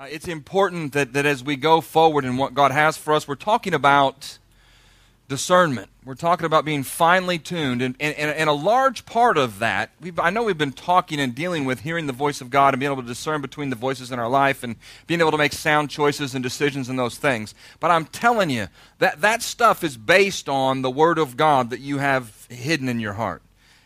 Uh, it's important that, that as we go forward in what God has for us, we're talking about discernment. We're talking about being finely tuned. And, and, and a large part of that, I know we've been talking and dealing with hearing the voice of God and being able to discern between the voices in our life and being able to make sound choices and decisions and those things. But I'm telling you, that, that stuff is based on the Word of God that you have hidden in your heart.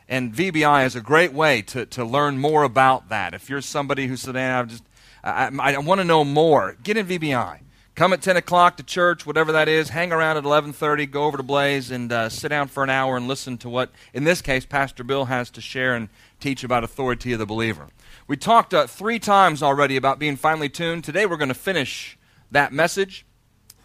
And VBI is a great way to, to learn more about that. If you're somebody who said, I'm just I, I want to know more. Get in VBI. Come at 10 o'clock to church, whatever that is. Hang around at 11:30. Go over to Blaze and uh, sit down for an hour and listen to what, in this case, Pastor Bill has to share and teach about authority of the believer. We talked uh, three times already about being finely tuned. Today we're going to finish that message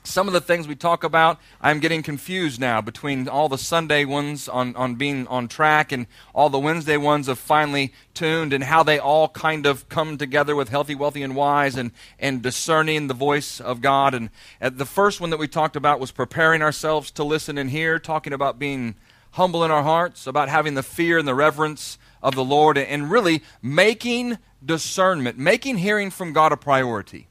some of the things we talk about, I'm getting confused now between all the Sunday ones on, on being on track and all the Wednesday ones of finely tuned and how they all kind of come together with healthy, wealthy, and wise and, and discerning the voice of God. And uh, the first one that we talked about was preparing ourselves to listen and hear, talking about being humble in our hearts, about having the fear and the reverence of the Lord, and really making discernment, making hearing from God a priority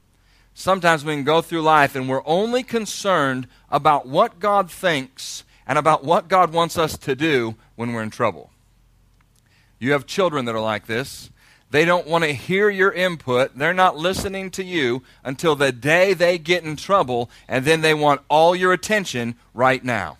sometimes we can go through life and we're only concerned about what God thinks and about what God wants us to do when we're in trouble. You have children that are like this. They don't want to hear your input. They're not listening to you until the day they get in trouble, and then they want all your attention right now.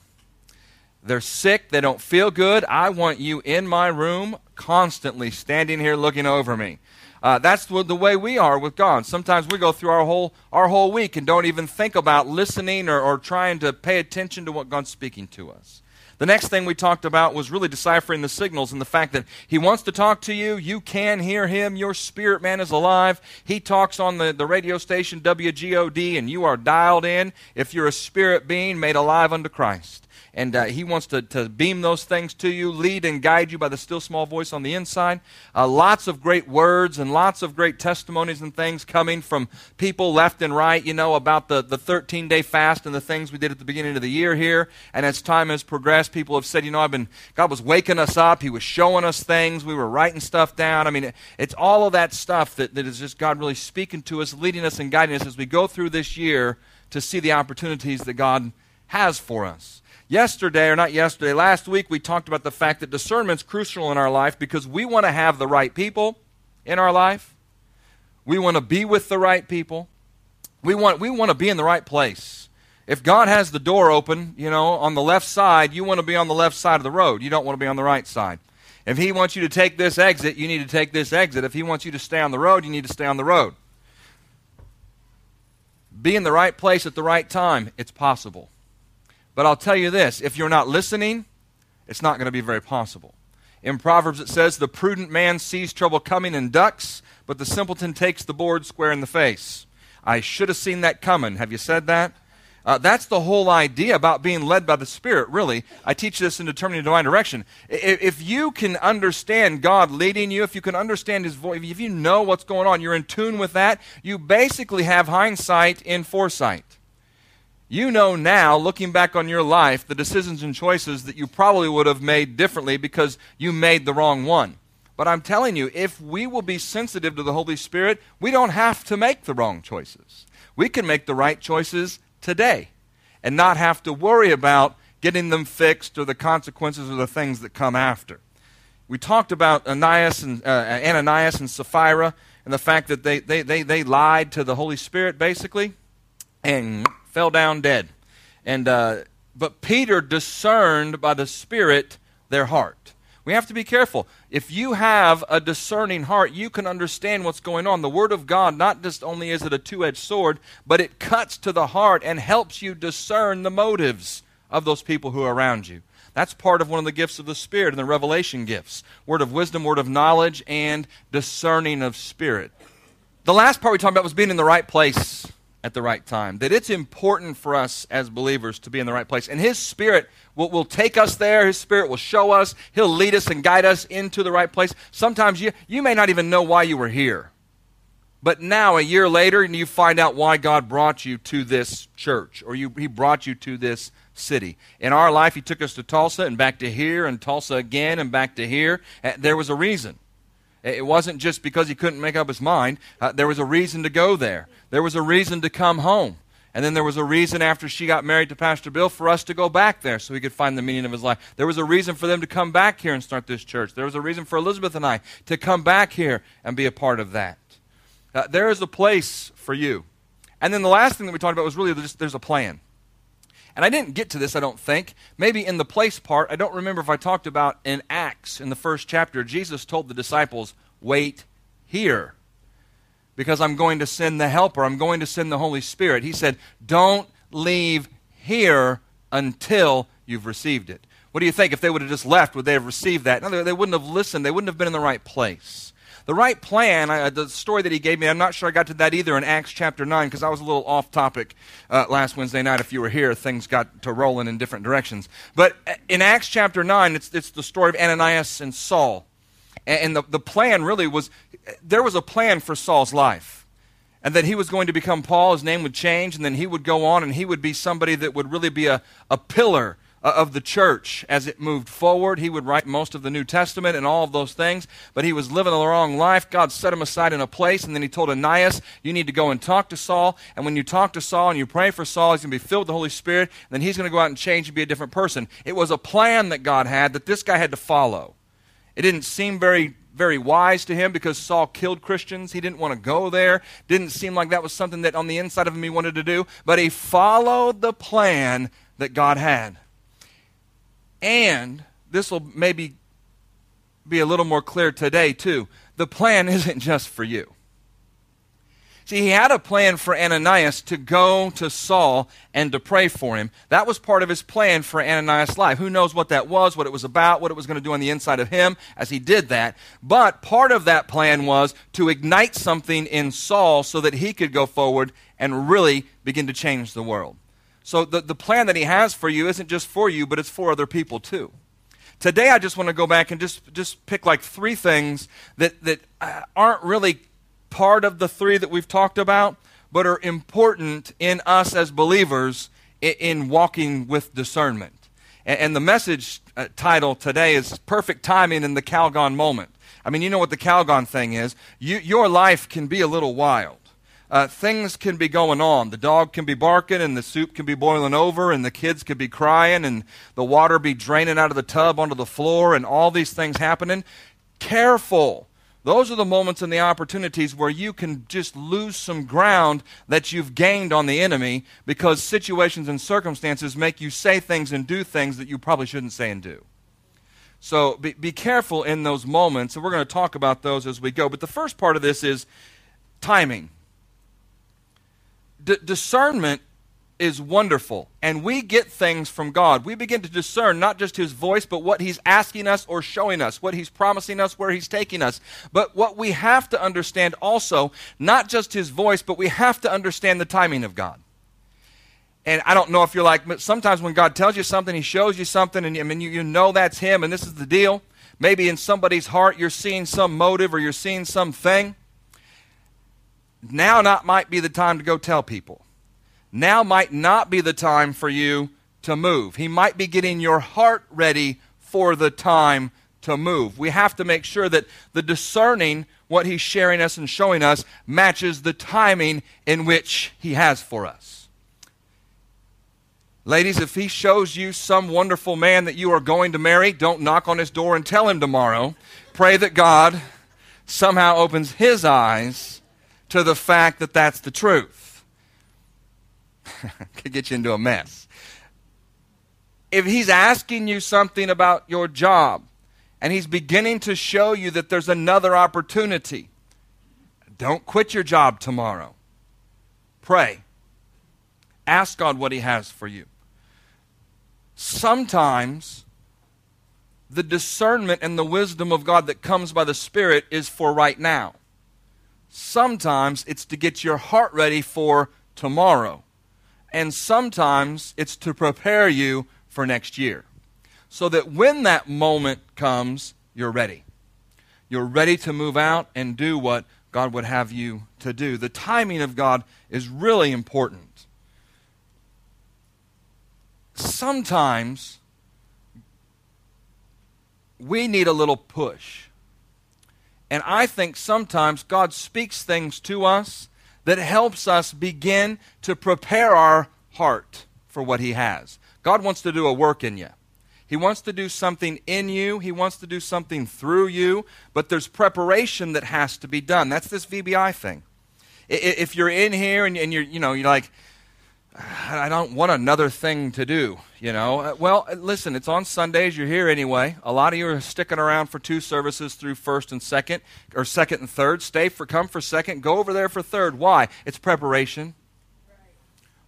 They're sick. They don't feel good. I want you in my room constantly standing here looking over me. Uh, that's the, the, way we are with God. Sometimes we go through our whole, our whole week and don't even think about listening or, or trying to pay attention to what God's speaking to us. The next thing we talked about was really deciphering the signals and the fact that He wants to talk to you. You can hear Him. Your spirit man is alive. He talks on the, the radio station WGOD, and you are dialed in if you're a spirit being made alive unto Christ and uh, He wants to, to beam those things to you, lead and guide you by the still small voice on the inside. Uh, lots of great words and lots of great testimonies and things coming from people left and right, you know, about the, the 13 day fast and the things we did at the beginning of the year here. And as time has progressed, people have said, you know, I've been, God was waking us up. He was showing us things. We were writing stuff down. I mean, it, it's all of that stuff that, that is just God really speaking to us, leading us and guiding us as we go through this year to see the opportunities that God has for us. Yesterday, or not yesterday, last week, we talked about the fact that discernment's crucial in our life because we want to have the right people in our life. We want to be with the right people. We want, we want to be in the right place. If God has the door open, you know, on the left side, you want to be on the left side of the road. You don't want to be on the right side. If He wants you to take this exit, you need to take this exit. If He wants you to stay on the road, you need to stay on the road. Be in the right place at the right time. It's possible. But I'll tell you this if you're not listening, it's not going to be very possible. In Proverbs, it says, The prudent man sees trouble coming and ducks, but the simpleton takes the board square in the face. I should have seen that coming. Have you said that? Uh, that's the whole idea about being led by the Spirit, really. I teach this in Determining Divine Direction. If, if you can understand God leading you, if you can understand His voice, if you know what's going on, you're in tune with that, you basically have hindsight in foresight. You know now, looking back on your life, the decisions and choices that you probably would have made differently because you made the wrong one. But I'm telling you, if we will be sensitive to the Holy Spirit, we don't have to make the wrong choices. We can make the right choices today and not have to worry about getting them fixed or the consequences or the things that come after. We talked about Ananias and, uh, Ananias and Sapphira and the fact that they, they, they, they lied to the Holy Spirit, basically. And fell down dead. And, uh, but Peter discerned by the Spirit their heart. We have to be careful. If you have a discerning heart, you can understand what's going on. The Word of God, not just only is it a two edged sword, but it cuts to the heart and helps you discern the motives of those people who are around you. That's part of one of the gifts of the Spirit and the revelation gifts word of wisdom, word of knowledge, and discerning of spirit. The last part we talked about was being in the right place at the right time. That it's important for us as believers to be in the right place. And His Spirit will, will take us there. His Spirit will show us. He'll lead us and guide us into the right place. Sometimes you, you may not even know why you were here. But now, a year later, you find out why God brought you to this church or you, He brought you to this city. In our life, He took us to Tulsa and back to here and Tulsa again and back to here. Uh, there was a reason. It wasn't just because he couldn't make up his mind. Uh, there was a reason to go there. There was a reason to come home. And then there was a reason after she got married to Pastor Bill for us to go back there so he could find the meaning of his life. There was a reason for them to come back here and start this church. There was a reason for Elizabeth and I to come back here and be a part of that. Uh, there is a place for you. And then the last thing that we talked about was really just there's a plan. And I didn't get to this, I don't think. Maybe in the place part, I don't remember if I talked about in Acts in the first chapter, Jesus told the disciples, Wait here, because I'm going to send the Helper, I'm going to send the Holy Spirit. He said, Don't leave here until you've received it. What do you think? If they would have just left, would they have received that? No, they wouldn't have listened. They wouldn't have been in the right place. The right plan, I, the story that he gave me, I'm not sure I got to that either in Acts chapter 9 because I was a little off topic uh, last Wednesday night. If you were here, things got to rolling in different directions. But uh, in Acts chapter 9, it's, it's the story of Ananias and Saul. And, and the, the plan really was there was a plan for Saul's life and that he was going to become Paul. His name would change, and then he would go on and he would be somebody that would really be a, a pillar Uh, of the church as it moved forward. He would write most of the New Testament and all of those things, but he was living the wrong life. God set him aside in a place, and then he told Ananias, You need to go and talk to Saul. And when you talk to Saul and you pray for Saul, he's going to be filled with the Holy Spirit, and then he's going to go out and change and be a different person. It was a plan that God had that this guy had to follow. It didn't seem very very wise to him because Saul killed Christians. He didn't want to go there. Didn't seem like that was something that on the inside of him he wanted to do. But he followed the plan that God had. And this will maybe be a little more clear today, too. The plan isn't just for you. See, he had a plan for Ananias to go to Saul and to pray for him. That was part of his plan for Ananias' life. Who knows what that was, what it was about, what it was going to do on the inside of him as he did that. But part of that plan was to ignite something in Saul so that he could go forward and really begin to change the world. So the, the plan that he has for you isn't just for you, but it's for other people too. Today, I just want to go back and just, just pick like three things that, that uh, aren't really part of the three that we've talked about, but are important in us as believers in, in walking with discernment. And, and the message uh, title today is Perfect Timing in the Calgon Moment. I mean, you know what the Calgon thing is. You, your life can be a little wild uh, things can be going on. The dog can be barking, and the soup can be boiling over, and the kids could be crying, and the water be draining out of the tub onto the floor, and all these things happening. Careful. Those are the moments and the opportunities where you can just lose some ground that you've gained on the enemy because situations and circumstances make you say things and do things that you probably shouldn't say and do. So be, be careful in those moments, and we're going to talk about those as we go. But the first part of this is timing D- discernment is wonderful, and we get things from God. We begin to discern not just His voice, but what He's asking us or showing us, what He's promising us, where He's taking us. But what we have to understand also, not just His voice, but we have to understand the timing of God. And I don't know if you're like, but sometimes when God tells you something, He shows you something, and I mean, you, you know that's Him, and this is the deal. Maybe in somebody's heart, you're seeing some motive or you're seeing something now not might be the time to go tell people. Now might not be the time for you to move. He might be getting your heart ready for the time to move. We have to make sure that the discerning what he's sharing us and showing us matches the timing in which he has for us. Ladies, if he shows you some wonderful man that you are going to marry, don't knock on his door and tell him tomorrow. Pray that God somehow opens his eyes to the fact that that's the truth. Could get you into a mess. If he's asking you something about your job and he's beginning to show you that there's another opportunity, don't quit your job tomorrow. Pray. Ask God what he has for you. Sometimes the discernment and the wisdom of God that comes by the Spirit is for right now. Sometimes it's to get your heart ready for tomorrow. And sometimes it's to prepare you for next year. So that when that moment comes, you're ready. You're ready to move out and do what God would have you to do. The timing of God is really important. Sometimes we need a little push And I think sometimes God speaks things to us that helps us begin to prepare our heart for what He has. God wants to do a work in you. He wants to do something in you. He wants to do something through you, but there's preparation that has to be done. That's this VBI thing. If you're in here and you're, you know, you're like, I don't want another thing to do, you know. Uh, well, uh, listen, it's on Sundays. You're here anyway. A lot of you are sticking around for two services through first and second, or second and third. Stay for, come for second. Go over there for third. Why? It's preparation.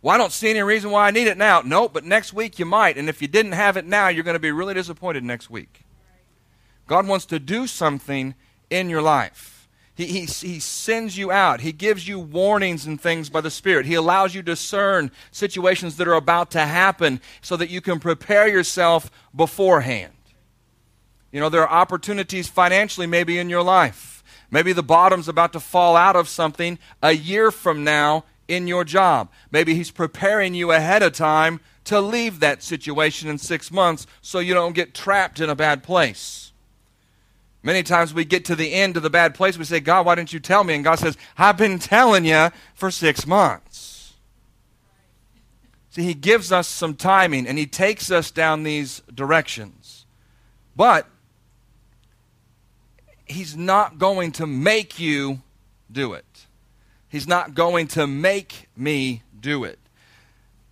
Well, I don't see any reason why I need it now. No, but next week you might. And if you didn't have it now, you're going to be really disappointed next week. God wants to do something in your life. He, he, he sends you out. He gives you warnings and things by the Spirit. He allows you to discern situations that are about to happen so that you can prepare yourself beforehand. You know, there are opportunities financially maybe in your life. Maybe the bottom's about to fall out of something a year from now in your job. Maybe He's preparing you ahead of time to leave that situation in six months so you don't get trapped in a bad place. Many times we get to the end of the bad place, we say, God, why didn't you tell me? And God says, I've been telling you for six months. See, He gives us some timing and He takes us down these directions. But He's not going to make you do it. He's not going to make me do it.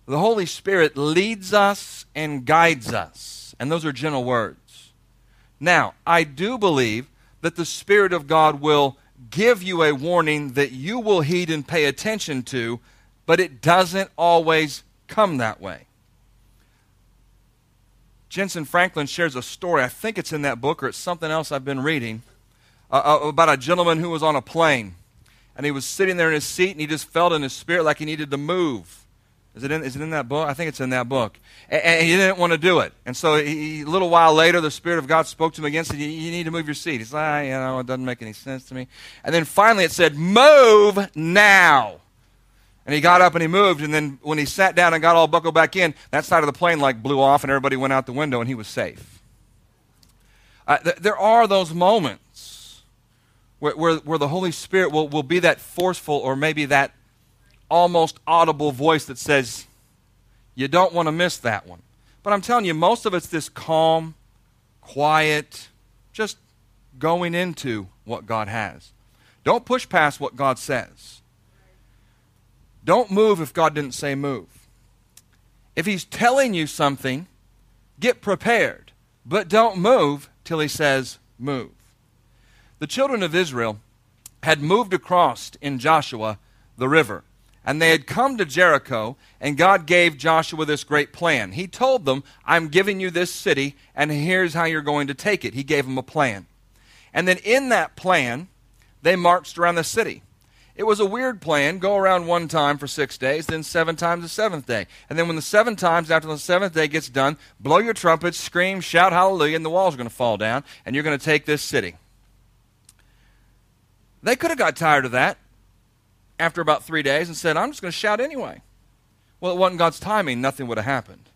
The Holy Spirit leads us and guides us. And those are gentle words. Now, I do believe that the Spirit of God will give you a warning that you will heed and pay attention to, but it doesn't always come that way. Jentezen Franklin shares a story. I think it's in that book or it's something else I've been reading uh, uh about a gentleman who was on a plane and he was sitting there in his seat and he just felt in his spirit like he needed to move. Is it in, is it in that book? I think it's in that book. And, and he didn't want to do it. And so he, a little while later, the Spirit of God spoke to him again and said, you, you need to move your seat. He's like, ah, you know, it doesn't make any sense to me. And then finally it said, move now. And he got up and he moved. And then when he sat down and got all buckled back in, that side of the plane like blew off and everybody went out the window and he was safe. Uh, th- there are those moments where, where, where the Holy Spirit will, will be that forceful or maybe that almost audible voice that says, You don't want to miss that one. But I'm telling you, most of it's this calm, quiet, just going into what God has. Don't push past what God says. Don't move if God didn't say move. If He's telling you something, get prepared, but don't move till He says move. The children of Israel had moved across in Joshua the river. And they had come to Jericho, and God gave Joshua this great plan. He told them, I'm giving you this city, and here's how you're going to take it. He gave them a plan. And then in that plan, they marched around the city. It was a weird plan. Go around one time for six days, then seven times the seventh day. And then when the seven times after the seventh day gets done, blow your trumpets, scream, shout hallelujah, and the walls are going to fall down, and you're going to take this city. They could have got tired of that after about three days and said, I'm just going to shout anyway. Well, it wasn't God's timing, nothing would have happened.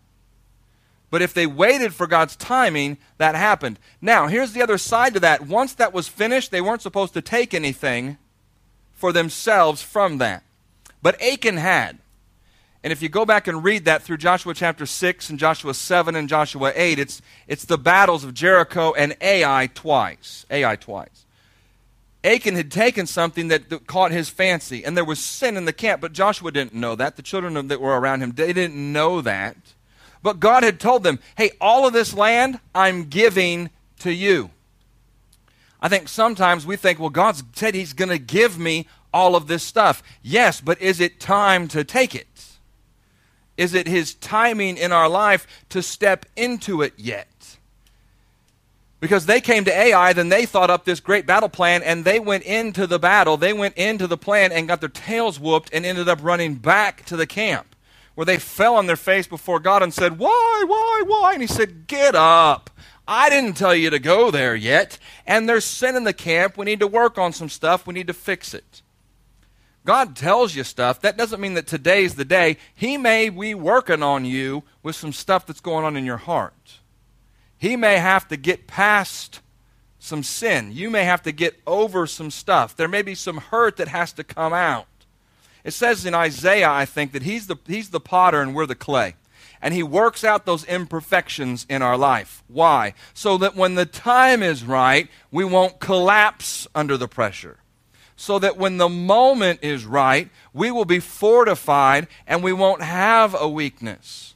But if they waited for God's timing, that happened. Now, here's the other side to that. Once that was finished, they weren't supposed to take anything for themselves from that. But Achan had. And if you go back and read that through Joshua chapter 6 and Joshua 7 and Joshua 8, it's, it's the battles of Jericho and Ai twice. Ai twice. Achan had taken something that, caught his fancy, and there was sin in the camp, but Joshua didn't know that. The children that were around him, they didn't know that. But God had told them, hey, all of this land I'm giving to you. I think sometimes we think, well, God said He's going to give me all of this stuff. Yes, but is it time to take it? Is it His timing in our life to step into it yet? Because they came to Ai, then they thought up this great battle plan, and they went into the battle. They went into the plan and got their tails whooped and ended up running back to the camp, where they fell on their face before God and said, Why, why, why? And He said, Get up. I didn't tell you to go there yet. And there's sin in the camp. We need to work on some stuff. We need to fix it. God tells you stuff. That doesn't mean that today's the day. He may be working on you with some stuff that's going on in your heart. He may have to get past some sin. You may have to get over some stuff. There may be some hurt that has to come out. It says in Isaiah, I think, that he's the, he's the potter and we're the clay. And he works out those imperfections in our life. Why? So that when the time is right, we won't collapse under the pressure. So that when the moment is right, we will be fortified and we won't have a weakness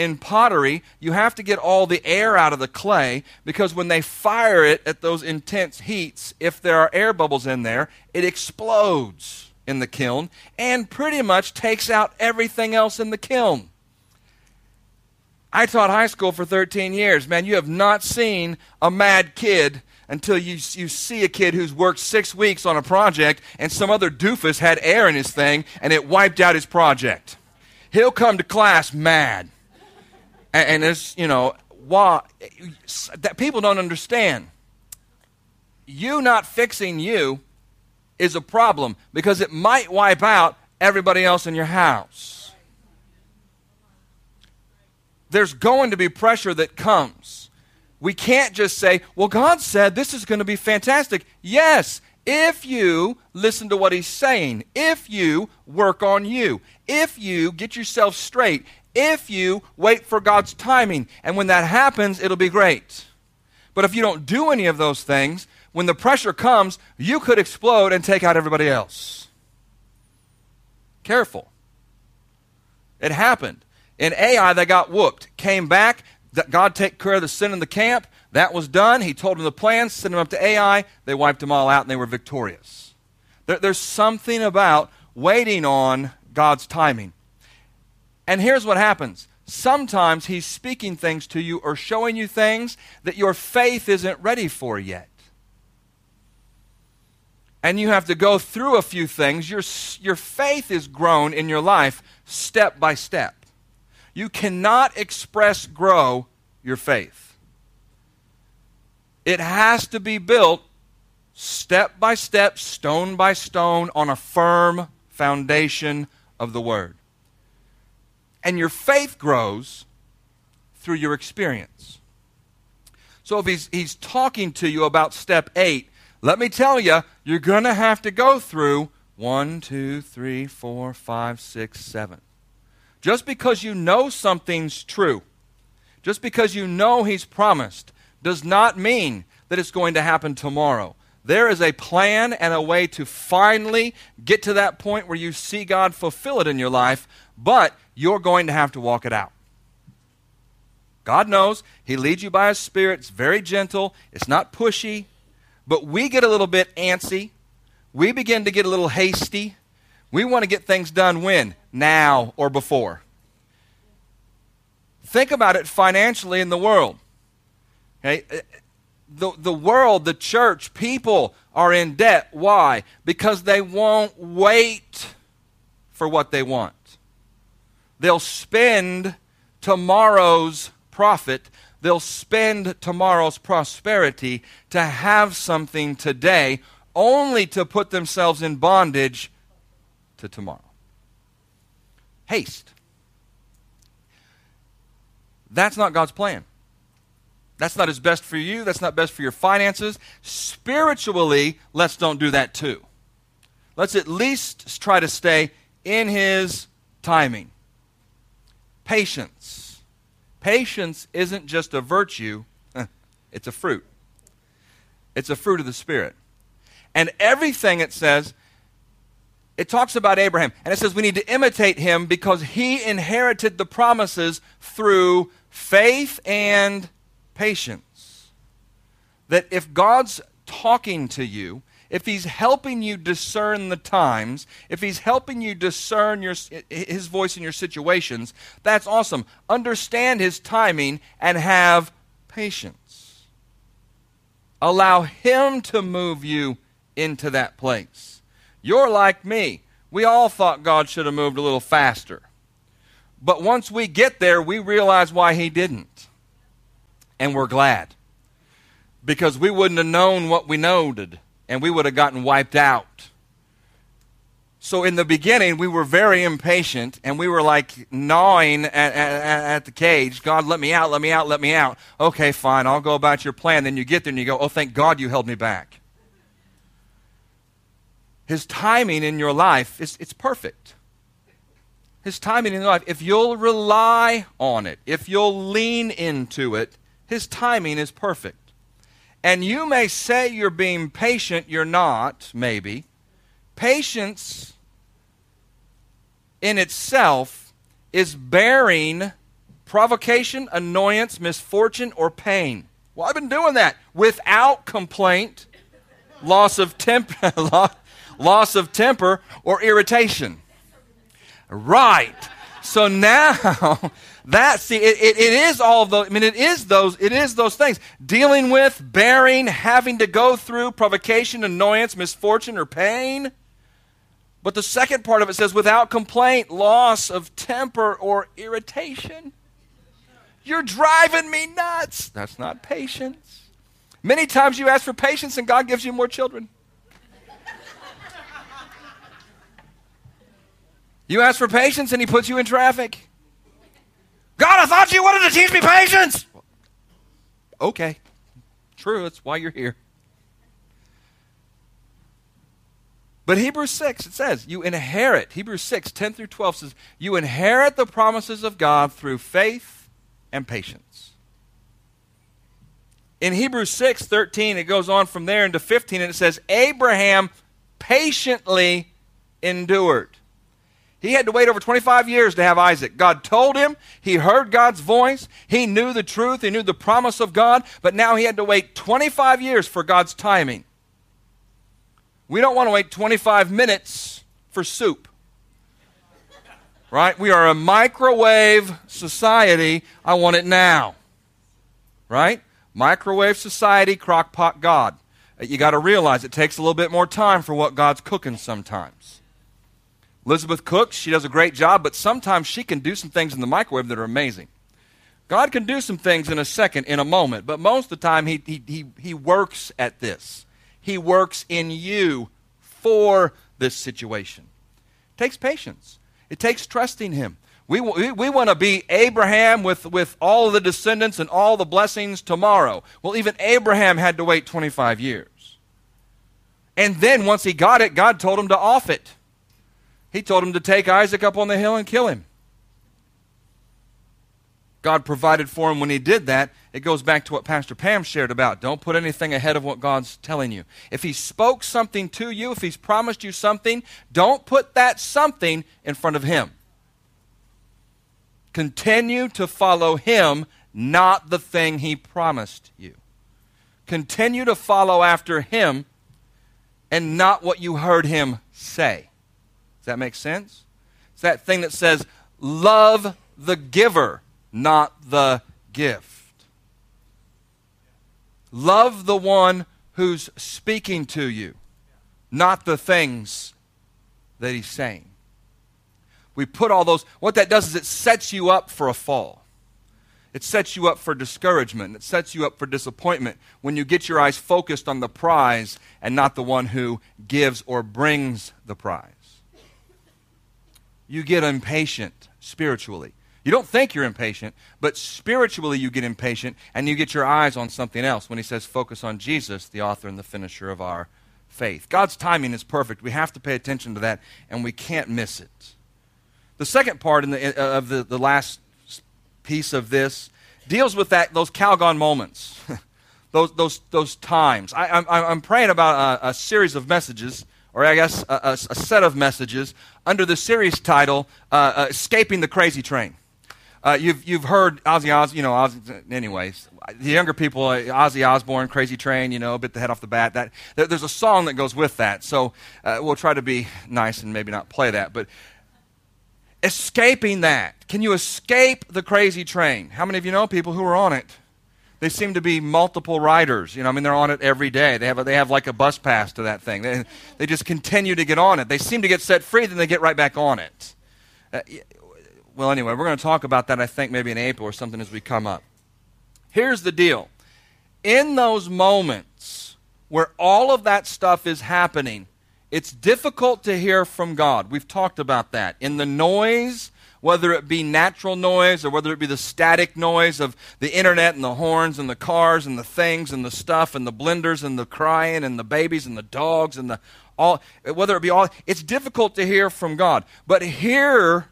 in pottery, you have to get all the air out of the clay because when they fire it at those intense heats, if there are air bubbles in there, it explodes in the kiln and pretty much takes out everything else in the kiln. I taught high school for 13 years. Man, you have not seen a mad kid until you, you see a kid who's worked six weeks on a project and some other doofus had air in his thing and it wiped out his project. He'll come to class mad. And, and it's, you know, why that people don't understand. You not fixing you is a problem because it might wipe out everybody else in your house. There's going to be pressure that comes. We can't just say, well, God said this is going to be fantastic. Yes, if you listen to what He's saying, if you work on you, if you get yourself straight, if you wait for God's timing. And when that happens, it'll be great. But if you don't do any of those things, when the pressure comes, you could explode and take out everybody else. Careful. It happened. In Ai, they got whooped. Came back. God take care of the sin in the camp. That was done. He told them the plans, sent them up to Ai. They wiped them all out, and they were victorious. There, there's something about waiting on God's timing. And here's what happens sometimes he's speaking things to you or showing you things that your faith isn't ready for yet. And you have to go through a few things. Your, your faith is grown in your life step by step. You cannot express grow your faith. It has to be built step by step, stone by stone, on a firm foundation of the Word. And your faith grows through your experience. So if he's, he's talking to you about step eight, let me tell you, you're going to have to go through one, two, three, four, five, six, seven. Just because you know something's true, just because you know he's promised, does not mean that it's going to happen tomorrow. There is a plan and a way to finally get to that point where you see God fulfill it in your life, but you're going to have to walk it out. God knows. He leads you by His Spirit. It's very gentle, it's not pushy. But we get a little bit antsy. We begin to get a little hasty. We want to get things done when? Now or before. Think about it financially in the world. Okay? Eh, the, the world, the church, people are in debt. Why? Because they won't wait for what they want. They'll spend tomorrow's profit, they'll spend tomorrow's prosperity to have something today, only to put themselves in bondage to tomorrow. Haste. That's not God's plan. That's not His best for you. That's not best for your finances. Spiritually, let's don't do that too. Let's at least try to stay in His timing. Patience. Patience isn't just a virtue, it's a fruit. It's a fruit of the Spirit. And everything it says, it talks about Abraham. And it says we need to imitate him because he inherited the promises through faith and patience. That if God's talking to you, if he's helping you discern the times, if he's helping you discern your, his voice in your situations, that's awesome. Understand his timing and have patience. Allow him to move you into that place. You're like me. We all thought God should have moved a little faster. But once we get there, we realize why he didn't. And we're glad. Because we wouldn't have known what we knowed and we would have gotten wiped out. So in the beginning, we were very impatient and we were like gnawing at, at, at, the cage. God, let me out, let me out, let me out. Okay, fine, I'll go about your plan. Then you get there and you go, oh, thank God you held me back. His timing in your life is it's perfect. His timing in your life, if you'll rely on it, if you'll lean into it, his timing is perfect. And you may say you're being patient, you're not, maybe. Patience in itself is bearing provocation, annoyance, misfortune, or pain. Well, I've been doing that without complaint, loss of temper, loss of temper, or irritation. Right. So now that see it, it, it is all those I mean it is those it is those things. Dealing with, bearing, having to go through provocation, annoyance, misfortune, or pain. But the second part of it says without complaint, loss of temper or irritation. You're driving me nuts. That's not patience. Many times you ask for patience and God gives you more children. You ask for patience and he puts you in traffic. God, I thought you wanted to teach me patience. Okay. True, that's why you're here. But Hebrews 6, it says, you inherit, Hebrews 6, 10 through 12 says, you inherit the promises of God through faith and patience. In Hebrews 6, 13, it goes on from there into 15, and it says, Abraham patiently endured. He had to wait over 25 years to have Isaac. God told him, he heard God's voice, he knew the truth, he knew the promise of God, but now he had to wait 25 years for God's timing. We don't want to wait 25 minutes for soup. Right? We are a microwave society. I want it now. Right? Microwave society, crockpot God. You got to realize it takes a little bit more time for what God's cooking sometimes. Elizabeth cooks, she does a great job, but sometimes she can do some things in the microwave that are amazing. God can do some things in a second, in a moment, but most of the time he, he, he, he works at this. He works in you for this situation. It takes patience, it takes trusting Him. We, we, we want to be Abraham with, with all the descendants and all the blessings tomorrow. Well, even Abraham had to wait 25 years. And then once he got it, God told him to off it. He told him to take Isaac up on the hill and kill him. God provided for him when he did that. It goes back to what Pastor Pam shared about. Don't put anything ahead of what God's telling you. If he spoke something to you, if he's promised you something, don't put that something in front of him. Continue to follow him, not the thing he promised you. Continue to follow after him and not what you heard him say. Does that make sense? It's that thing that says, love the giver, not the gift. Love the one who's speaking to you, not the things that he's saying. We put all those, what that does is it sets you up for a fall. It sets you up for discouragement. It sets you up for disappointment when you get your eyes focused on the prize and not the one who gives or brings the prize you get impatient spiritually. You don't think you're impatient, but spiritually you get impatient and you get your eyes on something else when he says focus on Jesus, the author and the finisher of our faith. God's timing is perfect. We have to pay attention to that and we can't miss it. The second part the, uh, of the, the last piece of this deals with that, those Calgon moments, those, those, those times. I, am praying about a, a series of messages or I guess a, a, a, set of messages under the series title uh, uh, "Escaping the Crazy Train." Uh, you've you've heard Ozzy Os, you know, Ozzy, anyways. The younger people, uh, Ozzy Osbourne, "Crazy Train," you know, bit the head off the bat. That there's a song that goes with that. So uh, we'll try to be nice and maybe not play that, but escaping that. Can you escape the crazy train? How many of you know people who are on it? They seem to be multiple riders. You know, I mean, they're on it every day. They have, a, they have like a bus pass to that thing. They, they just continue to get on it. They seem to get set free, then they get right back on it. Uh, well, anyway, we're going to talk about that, I think, maybe in April or something as we come up. Here's the deal in those moments where all of that stuff is happening, It's difficult to hear from God. We've talked about that. In the noise, whether it be natural noise or whether it be the static noise of the internet and the horns and the cars and the things and the stuff and the blenders and the crying and the babies and the dogs and the all whether it be all it's difficult to hear from God. But here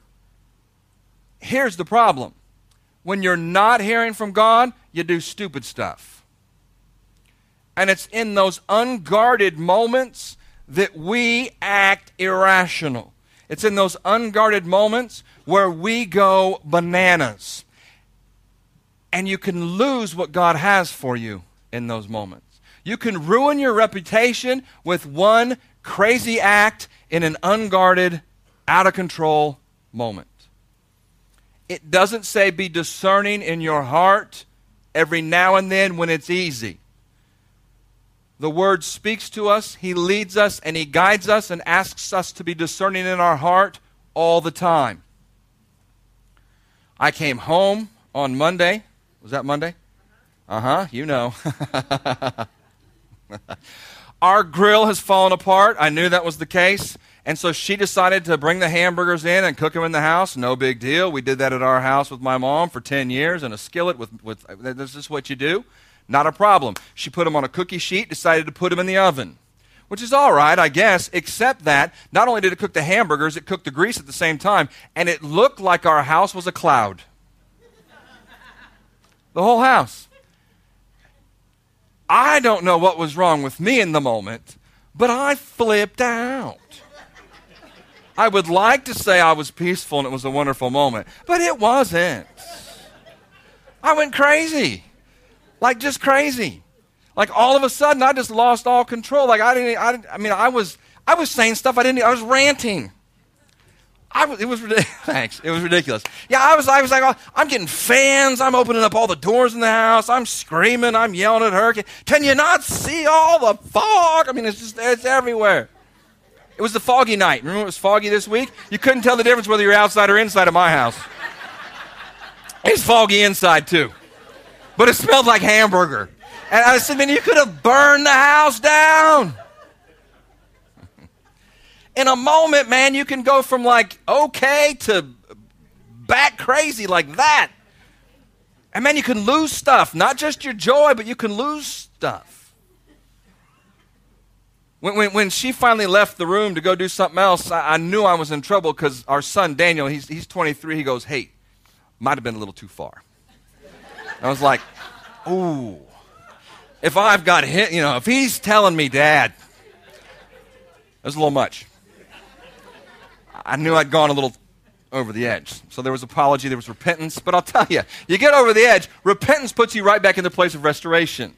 here's the problem. When you're not hearing from God, you do stupid stuff. And it's in those unguarded moments that we act irrational. It's in those unguarded moments where we go bananas. And you can lose what God has for you in those moments. You can ruin your reputation with one crazy act in an unguarded, out of control moment. It doesn't say be discerning in your heart every now and then when it's easy. The Word speaks to us, He leads us, and He guides us and asks us to be discerning in our heart all the time. I came home on Monday. Was that Monday? Uh huh, you know. Our grill has fallen apart. I knew that was the case. And so she decided to bring the hamburgers in and cook them in the house. No big deal. We did that at our house with my mom for 10 years in a skillet with, with this is what you do. Not a problem. She put them on a cookie sheet, decided to put them in the oven, which is all right, I guess, except that not only did it cook the hamburgers, it cooked the grease at the same time, and it looked like our house was a cloud. the whole house. I don't know what was wrong with me in the moment, but I flipped out. I would like to say I was peaceful and it was a wonderful moment, but it wasn't. I went crazy. Like just crazy. Like all of a sudden, I just lost all control. Like I didn't. I, didn't, I mean, I was. I was saying stuff I didn't. I was ranting. I was, it was thanks. It was ridiculous. Yeah, I was. I was like, oh, I'm getting fans. I'm opening up all the doors in the house. I'm screaming. I'm yelling at her. Can you not see all the fog? I mean, it's just it's everywhere. It was the foggy night. Remember, it was foggy this week. You couldn't tell the difference whether you're outside or inside of my house. It's foggy inside too but it smelled like hamburger. And I said, man, you could have burned the house down. In a moment, man, you can go from like okay to back crazy like that. And man, you can lose stuff. Not just your joy, but you can lose stuff. When, when, when she finally left the room to go do something else, I, I knew I was in trouble because our son, Daniel, he's, he's 23, he goes, hey, might have been a little too far. I was like, ooh. If I've got hit, you know, if he's telling me, Dad, that's a little much. I knew I'd gone a little over the edge. So there was apology, there was repentance. But I'll tell you, you get over the edge, repentance puts you right back in the place of restoration.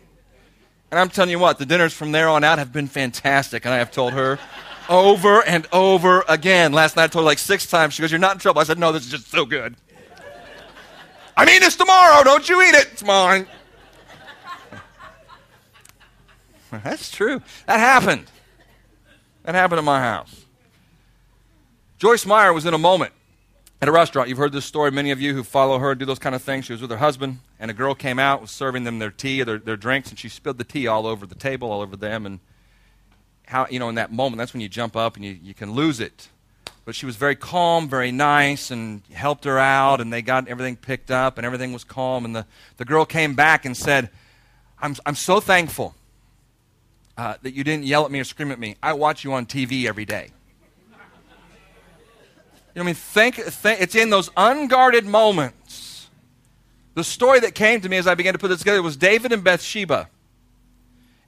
And I'm telling you what, the dinners from there on out have been fantastic. And I have told her over and over again. Last night I told her like six times. She goes, You're not in trouble. I said, No, this is just so good. I'm eating this tomorrow. Don't you eat it. It's mine. That's true. That happened. That happened in my house. Joyce Meyer was in a moment at a restaurant. You've heard this story. Many of you who follow her do those kind of things. She was with her husband, and a girl came out, was serving them their tea their, their drinks, and she spilled the tea all over the table, all over them. And how, you know, in that moment, that's when you jump up and you, you can lose it. But she was very calm, very nice, and helped her out, and they got everything picked up, and everything was calm. And the, the girl came back and said, I'm, I'm so thankful uh, that you didn't yell at me or scream at me. I watch you on TV every day. You know, I mean, think, think, it's in those unguarded moments. The story that came to me as I began to put this together was David and Bathsheba.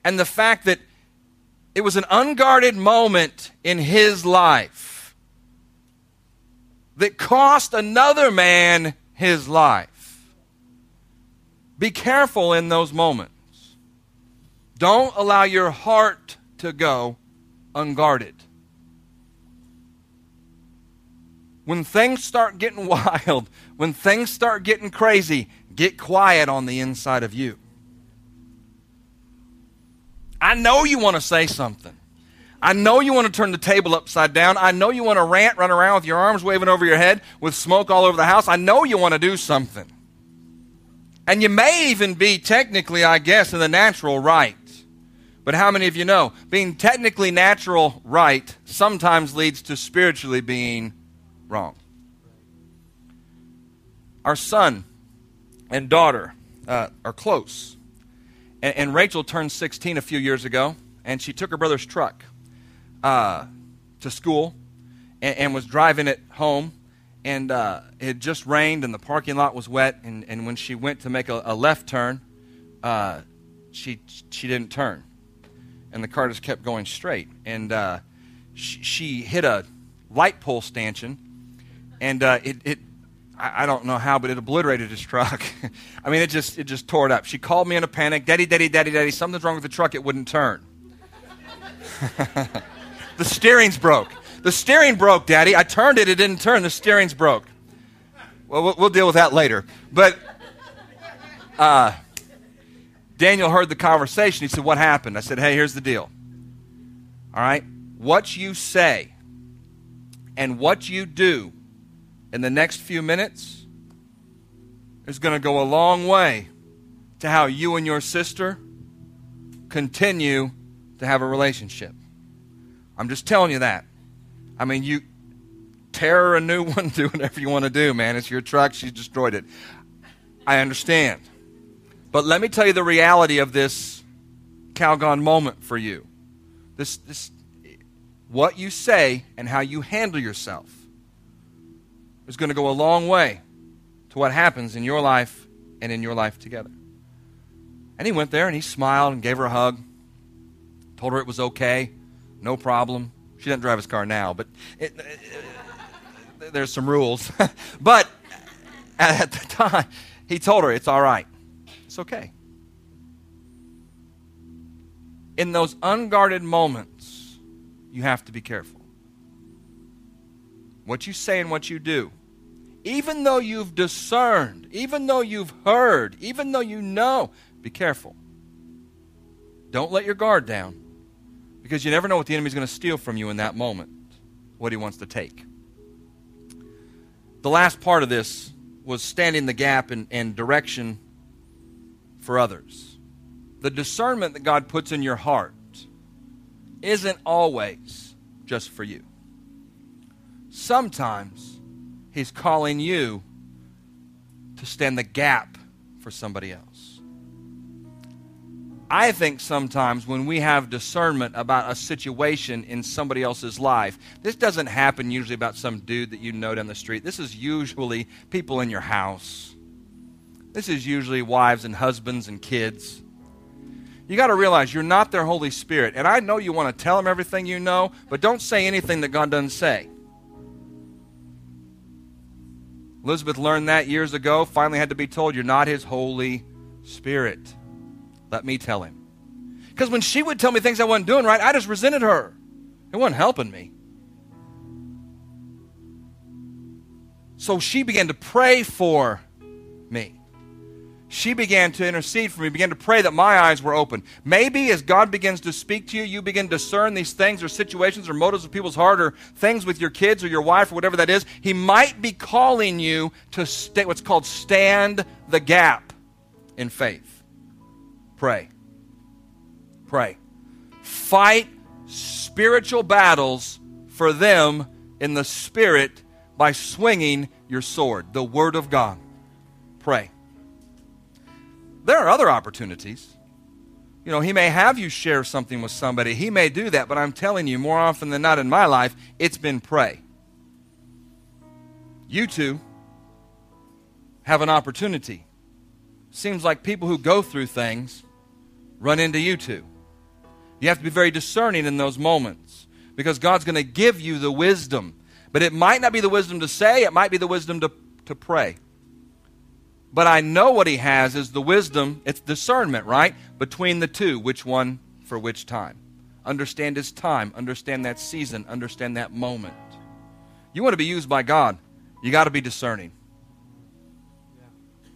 And the fact that it was an unguarded moment in his life that cost another man his life. Be careful in those moments. Don't allow your heart to go unguarded. When things start getting wild, when things start getting crazy, get quiet on the inside of you. I know you want to say something. I know you want to turn the table upside down. I know you want to rant, run around with your arms waving over your head with smoke all over the house. I know you want to do something. And you may even be technically, I guess, in the natural right. But how many of you know being technically natural right sometimes leads to spiritually being wrong? Our son and daughter uh, are close. And, and, Rachel turned 16 a few years ago, and she took her brother's truck uh, to school and, and, was driving it home. And uh, it had just rained, and the parking lot was wet. And, and when she went to make a, a left turn, uh, she, she didn't turn and the car just kept going straight. And uh, she, she, hit a light pole stanchion, and uh, it, it I, I, don't know how, but it obliterated his truck. I mean, it just it just tore it up. She called me in a panic, "Daddy, Daddy, Daddy, Daddy, something's wrong with the truck. It wouldn't turn. the steering's broke. The steering broke, Daddy. I turned it, it didn't turn. The steering's broke. Well, we'll, we'll deal with that later. But." Uh, Daniel heard the conversation. He said, What happened? I said, Hey, here's the deal. All right? What you say and what you do in the next few minutes is going to go a long way to how you and your sister continue to have a relationship. I'm just telling you that. I mean, you tear a new one, do whatever you want to do, man. It's your truck. She destroyed it. I understand. But let me tell you the reality of this Calgon moment for you. This, this, what you say and how you handle yourself is going to go a long way to what happens in your life and in your life together. And he went there and he smiled and gave her a hug, told her it was okay, no problem. She doesn't drive his car now, but it, it, there's some rules. but at the time, he told her it's all right. It's okay. In those unguarded moments, you have to be careful. What you say and what you do. Even though you've discerned, even though you've heard, even though you know, be careful. Don't let your guard down because you never know what the enemy's going to steal from you in that moment, what he wants to take. The last part of this was standing the gap and, and direction for others. The discernment that God puts in your heart isn't always just for you. Sometimes He's calling you to stand the gap for somebody else. I think sometimes when we have discernment about a situation in somebody else's life, this doesn't happen usually about some dude that you know down the street. This is usually people in your house this is usually wives and husbands and kids. You got to realize you're not their Holy Spirit. And I know you want to tell them everything you know, but don't say anything that God doesn't say. Elizabeth learned that years ago, finally had to be told, You're not His Holy Spirit. Let me tell him. Because when she would tell me things I wasn't doing right, I just resented her. It wasn't helping me. So she began to pray for me she began to intercede for me, began to pray that my eyes were open. Maybe as God begins to speak to you, you begin to discern these things or situations or motives of people's heart or things with your kids or your wife or whatever that is. He might be calling you to stay, what's called stand the gap in faith. Pray. Pray. Fight spiritual battles for them in the spirit by swinging your sword, the Word of God. Pray. There are other opportunities. You know, he may have you share something with somebody. He may do that, but I'm telling you, more often than not in my life, it's been pray. You two have an opportunity. Seems like people who go through things run into you two. You have to be very discerning in those moments because God's going to give you the wisdom. But it might not be the wisdom to say, it might be the wisdom to, to pray. But I know what he has is the wisdom, it's discernment, right? Between the two, which one for which time. Understand his time, understand that season, understand that moment. You want to be used by God, you got to be discerning.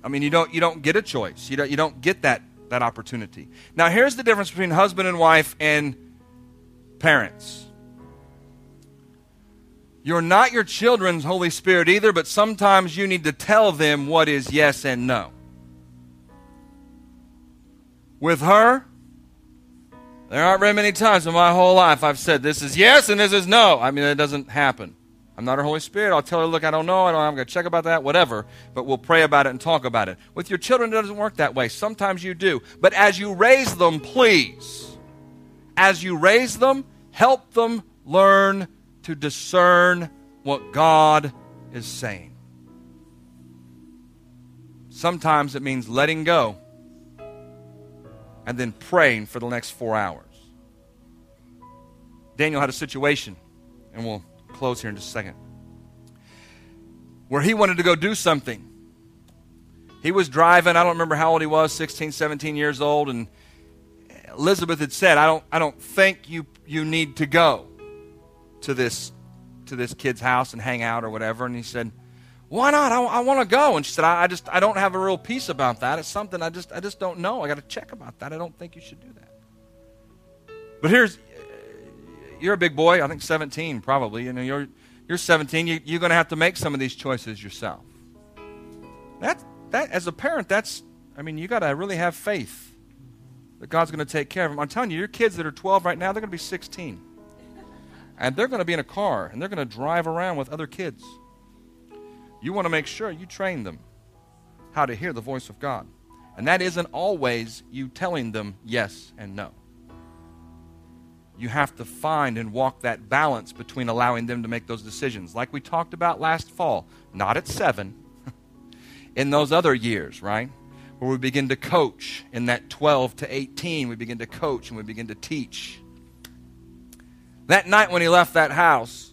I mean, you don't, you don't get a choice. You don't, you don't get that, that opportunity. Now, here's the difference between husband and wife and parents. You're not your children's Holy Spirit either, but sometimes you need to tell them what is yes and no. With her, There aren't very many times in my whole life I've said this is yes and this is no. I mean, it doesn't happen. I'm not her Holy Spirit. I'll tell her, look, I don't know. I don't, I'm going to check about that, whatever. But we'll pray about it and talk about it. With your children, it doesn't work that way. Sometimes you do. But as you raise them, please, as you raise them, help them learn to discern what God is saying. Sometimes it means letting go and then praying for the next four hours. Daniel had a situation, and we'll close here in just a second, where he wanted to go do something. He was driving, I don't remember how old he was, 16, 17 years old, and Elizabeth had said, I don't, I don't think you, you need to go to this, to this kid's house and hang out or whatever. And he said, why not? I, I want to go. And she said, I, I, just, I don't have a real peace about that. It's something I just, I just don't know. I got to check about that. I don't think you should do that. But here's, you're a big boy. I think 17 probably. You know, you're, you're 17. You, you're going to have to make some of these choices yourself. That, that, as a parent, that's, I mean, you got to really have faith that God's going to take care of them. I'm telling you, your kids that are 12 right now, they're going to be 16. And they're going to be in a car and they're going to drive around with other kids. You want to make sure you train them how to hear the voice of God. And that isn't always you telling them yes and no. You have to find and walk that balance between allowing them to make those decisions, like we talked about last fall, not at seven, in those other years, right? Where we begin to coach in that 12 to 18, we begin to coach and we begin to teach. That night when he left that house,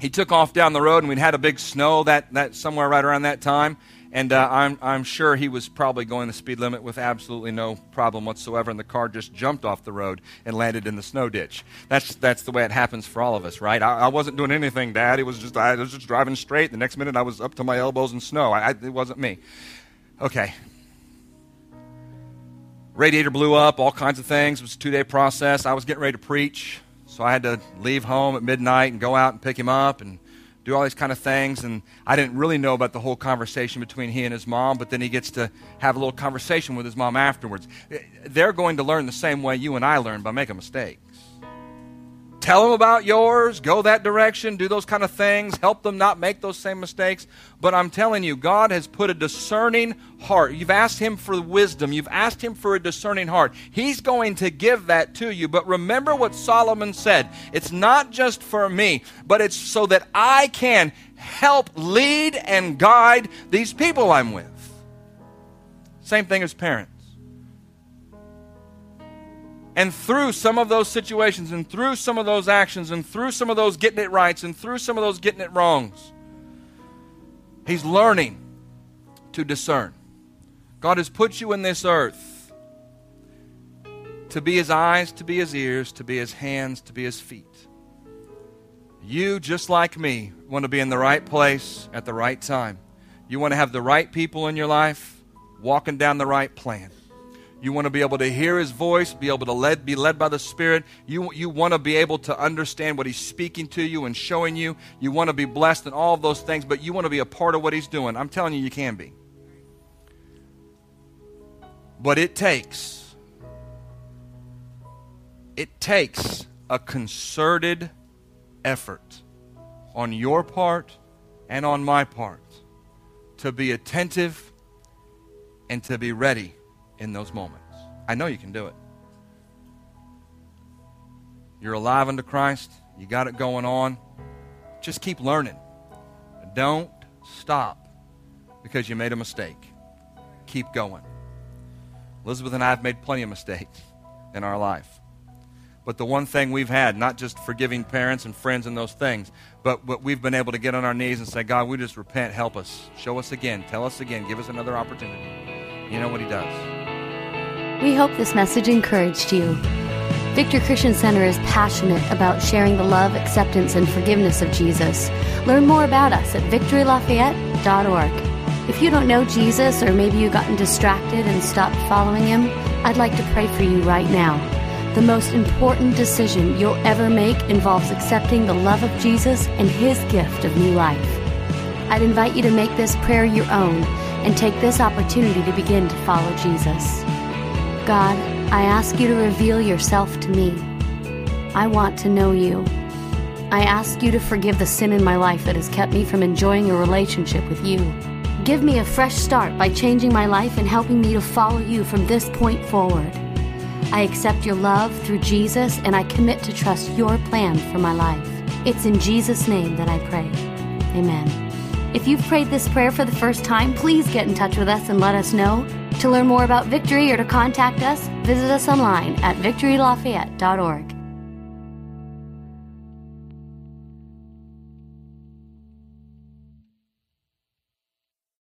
he took off down the road, and we'd had a big snow that, that somewhere right around that time. And uh, I'm, I'm sure he was probably going the speed limit with absolutely no problem whatsoever, and the car just jumped off the road and landed in the snow ditch. That's, that's the way it happens for all of us, right? I, I wasn't doing anything, Dad. It was just, I was just driving straight. The next minute, I was up to my elbows in snow. I, I, it wasn't me. Okay. Radiator blew up, all kinds of things. It was a two day process. I was getting ready to preach. So I had to leave home at midnight and go out and pick him up and do all these kind of things. And I didn't really know about the whole conversation between he and his mom, but then he gets to have a little conversation with his mom afterwards. They're going to learn the same way you and I learn by making mistakes tell them about yours, go that direction, do those kind of things, help them not make those same mistakes. But I'm telling you, God has put a discerning heart. You've asked Him for wisdom, you've asked Him for a discerning heart. He's going to give that to you. But remember what Solomon said it's not just for me, but it's so that I can help lead and guide these people I'm with. Same thing as parents. And through some of those situations, and through some of those actions, and through some of those getting it rights, and through some of those getting it wrongs, he's learning to discern. God has put you in this earth to be his eyes, to be his ears, to be his hands, to be his feet. You, just like me, want to be in the right place at the right time. You want to have the right people in your life walking down the right plan. You want to be able to hear his voice, be able to lead, be led by the Spirit. You, you want to be able to understand what he's speaking to you and showing you. You want to be blessed in all of those things, but you want to be a part of what he's doing. I'm telling you, you can be. But it takes, it takes a concerted effort on your part and on my part to be attentive and to be ready in those moments. I know you can do it. You're alive unto Christ, you got it going on. Just keep learning. Don't stop because you made a mistake. Keep going. Elizabeth and I have made plenty of mistakes in our life. But the one thing we've had, not just forgiving parents and friends and those things, but, but we've been able to get on our knees and say, God, we just repent. Help us. Show us again. Tell us again. Give us another opportunity. You know what He does. We hope this message encouraged you. Victory Christian Center is passionate about sharing the love, acceptance, and forgiveness of Jesus. Learn more about us at victorylafayette.org. If you don't know Jesus, or maybe you've gotten distracted and stopped following him, I'd like to pray for you right now. The most important decision you'll ever make involves accepting the love of Jesus and his gift of new life. I'd invite you to make this prayer your own and take this opportunity to begin to follow Jesus. God, I ask you to reveal yourself to me. I want to know you. I ask you to forgive the sin in my life that has kept me from enjoying a relationship with you. Give me a fresh start by changing my life and helping me to follow you from this point forward. I accept your love through Jesus and I commit to trust your plan for my life. It's in Jesus' name that I pray. Amen. If you've prayed this prayer for the first time, please get in touch with us and let us know. To learn more about Victory or to contact us, visit us online at victorylafayette.org.